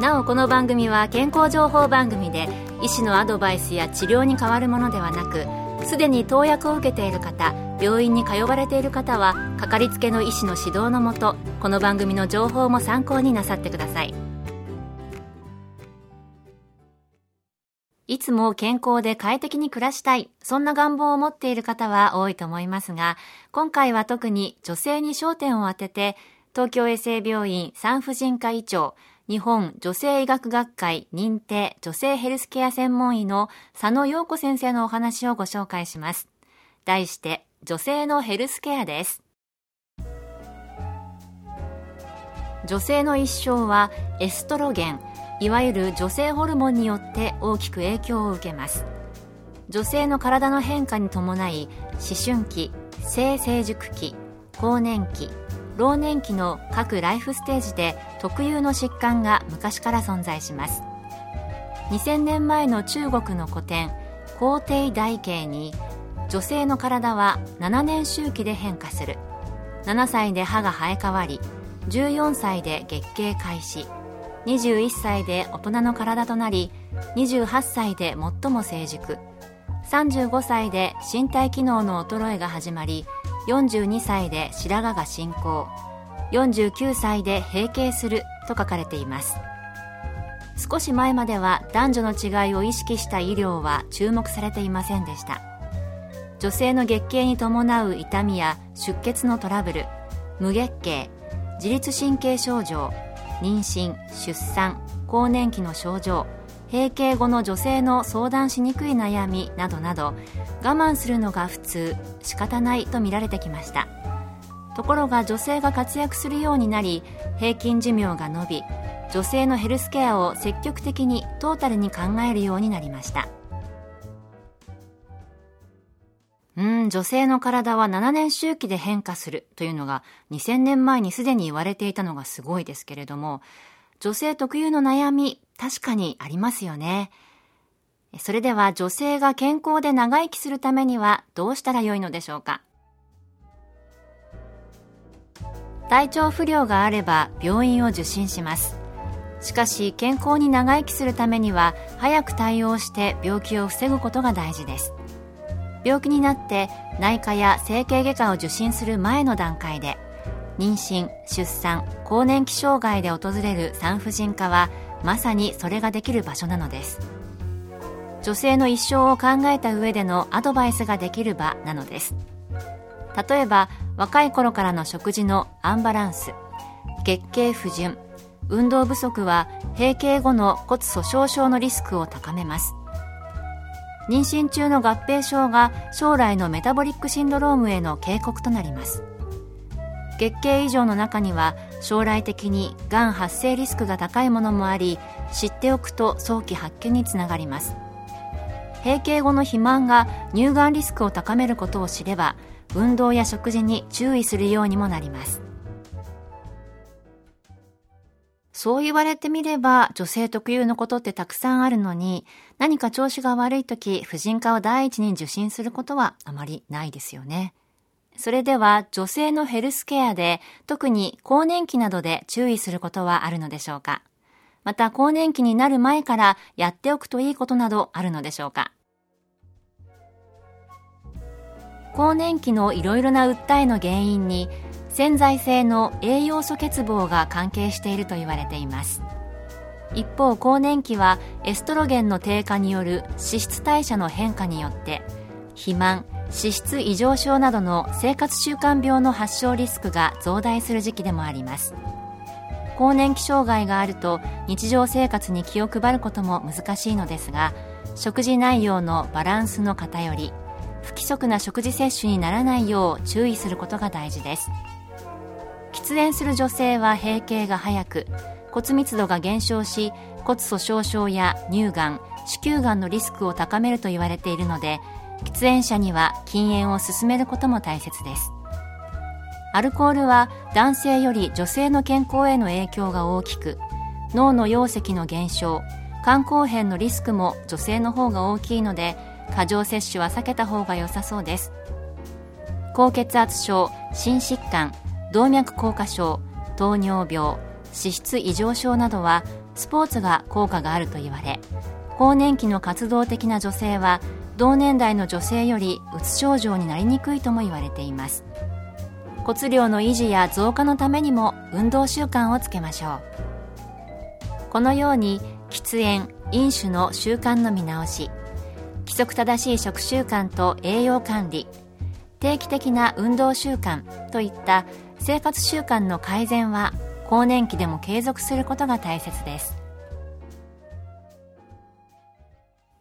なおこの番組は健康情報番組で医師のアドバイスや治療に変わるものではなくすでに投薬を受けている方病院に通われている方はかかりつけの医師の指導のもとこの番組の情報も参考になさってください。いつも健康で快適に暮らしたい、そんな願望を持っている方は多いと思いますが、今回は特に女性に焦点を当てて、東京衛生病院産婦人科医長、日本女性医学学会認定女性ヘルスケア専門医の佐野陽子先生のお話をご紹介します。題して、女性のヘルスケアです。女性の一生はエストロゲン、いわゆる女性ホルモンによって大きく影響を受けます。女性の体の変化に伴い、思春期、性成熟期、更年期、老年期の各ライフステージで特有の疾患が昔から存在します。2000年前の中国の古典「皇帝大慶」に女性の体は7年周期で変化する。7歳で歯が生え変わり14歳で月経開始21歳で大人の体となり28歳で最も成熟。35歳で身体機能の衰えが始まり42歳で白髪が進行。49歳で閉経する。と書かれています。少し前までは男女の違いを意識した医療は注目されていませんでした。女性の月経に伴う痛みや出血のトラブル無月経自律神経症状妊娠出産更年期の症状閉経後の女性の相談しにくい悩みなどなど我慢するのが普通仕方ないと見られてきました。ところが女性が活躍するようになり平均寿命が伸び女性のヘルスケアを積極的にトータルに考えるようになりました。うん女性の体は7年周期で変化するというのが2000年前にすでに言われていたのがすごいですけれども女性特有の悩み確かにありますよね。それでは女性が健康で長生きするためにはどうしたらよいのでしょうか。体調不良があれば病院を受診します。しかし健康に長生きするためには早く対応して病気を防ぐことが大事です。病気になって内科や整形外科を受診する前の段階で妊娠出産更年期障害で訪れる産婦人科はまさにそれができる場所なのです。女性の一生を考えた上でのアドバイスができる場なのです。例えば若い頃からの食事のアンバランス月経不順運動不足は閉経後の骨粗鬆症のリスクを高めます。妊娠中の合併症が将来のメタボリックシンドロームへの警告となります。月経異常の中には将来的にがん発生リスクが高いものもあり知っておくと早期発見につながります。閉経後の肥満が乳がんリスクを高めることを知れば運動や食事に注意するようにもなります。そう言われてみれば女性特有のことってたくさんあるのに何か調子が悪い時婦人科を第一に受診することはあまりないですよね。それでは女性のヘルスケアで特に更年期などで注意することはあるのでしょうか？また更年期になる前からやっておくといいことなどあるのでしょうか？更年期のいろいろな訴えの原因に潜在性の栄養素欠乏が関係していると言われています。一方更年期はエストロゲンの低下による脂質代謝の変化によって肥満脂質異常症などの生活習慣病の発症リスクが増大する時期でもあります。更年期障害があると日常生活に気を配ることも難しいのですが食事内容のバランスの偏り不規則な食事摂取にならないよう注意することが大事です。喫煙する女性は閉経が早く骨密度が減少し骨粗しょう症や乳がん子宮がんのリスクを高めると言われているので喫煙者には禁煙を進めることも大切です。アルコールは男性より女性の健康への影響が大きく脳の溶石の減少肝硬変のリスクも女性の方が大きいので過剰摂取は避けた方が良さそうです。高血圧症心疾患動脈硬化症糖尿病脂質異常症などはスポーツが効果があると言われ更年期の活動的な女性は同年代の女性よりうつ症状になりにくいとも言われています。骨量の維持や増加のためにも運動習慣をつけましょう。このように喫煙飲酒の習慣の見直し規則正しい食習慣と栄養管理定期的な運動習慣といった生活習慣の改善は更年期でも継続することが大切です。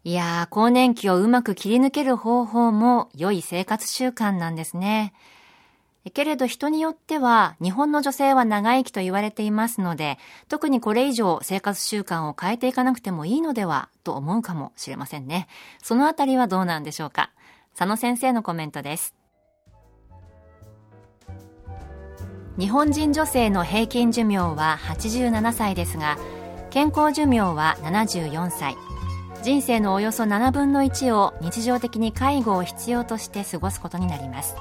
いやー更年期をうまく切り抜ける方法も良い生活習慣なんですね。けれど人によっては日本の女性は長生きと言われていますので特にこれ以上生活習慣を変えていかなくてもいいのではと思うかもしれませんね。そのあたりはどうなんでしょうか。佐野先生のコメントです。日本人女性の平均寿命は87歳ですが健康寿命は74歳。人生のおよそ7分の1を日常的に介護を必要として過ごすことになります。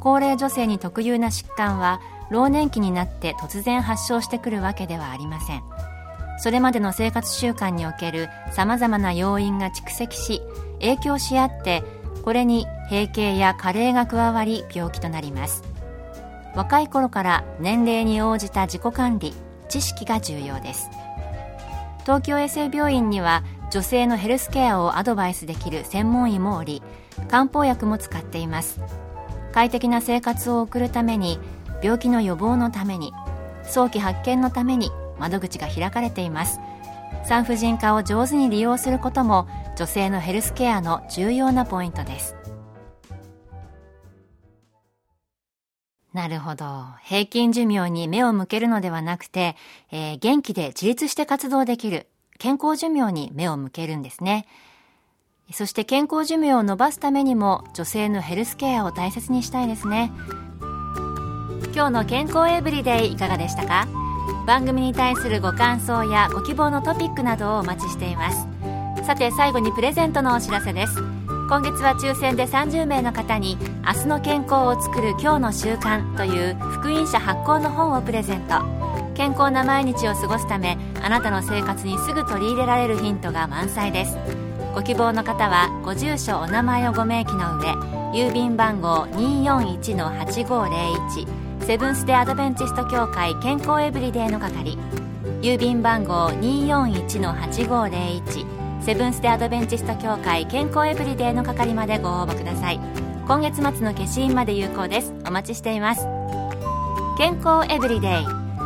高齢女性に特有な疾患は老年期になって突然発症してくるわけではありません。それまでの生活習慣におけるさまざまな要因が蓄積し影響し合ってこれに閉経や加齢が加わり病気となります。若い頃から年齢に応じた自己管理知識が重要です。東京衛生病院には女性のヘルスケアをアドバイスできる専門医もおり漢方薬も使っています。快適な生活を送るために病気の予防のために早期発見のために窓口が開かれています。産婦人科を上手に利用することも女性のヘルスケアの重要なポイントです。なるほど。平均寿命に目を向けるのではなくて、えー、元気で自立して活動できる。健康寿命に目を向けるんですね。そして健康寿命を伸ばすためにも女性のヘルスケアを大切にしたいですね。今日の健康エブリデイいかがでしたか？番組に対するご感想やご希望のトピックなどをお待ちしています。さて最後にプレゼントのお知らせです。今月は抽選で30名の方に「明日の健康をつくる今日の習慣」という福音社発行の本をプレゼント健康な毎日を過ごすためあなたの生活にすぐ取り入れられるヒントが満載です。ご希望の方はご住所お名前をご明記の上郵便番号241-8501セブンス・デ・アドベンチスト協会健康エブリデイの係郵便番号241-8501セブンス・デ・アドベンチスト協会健康エブリデイの係までご応募ください。今月末の消印まで有効です。お待ちしています。健康エブリデイ。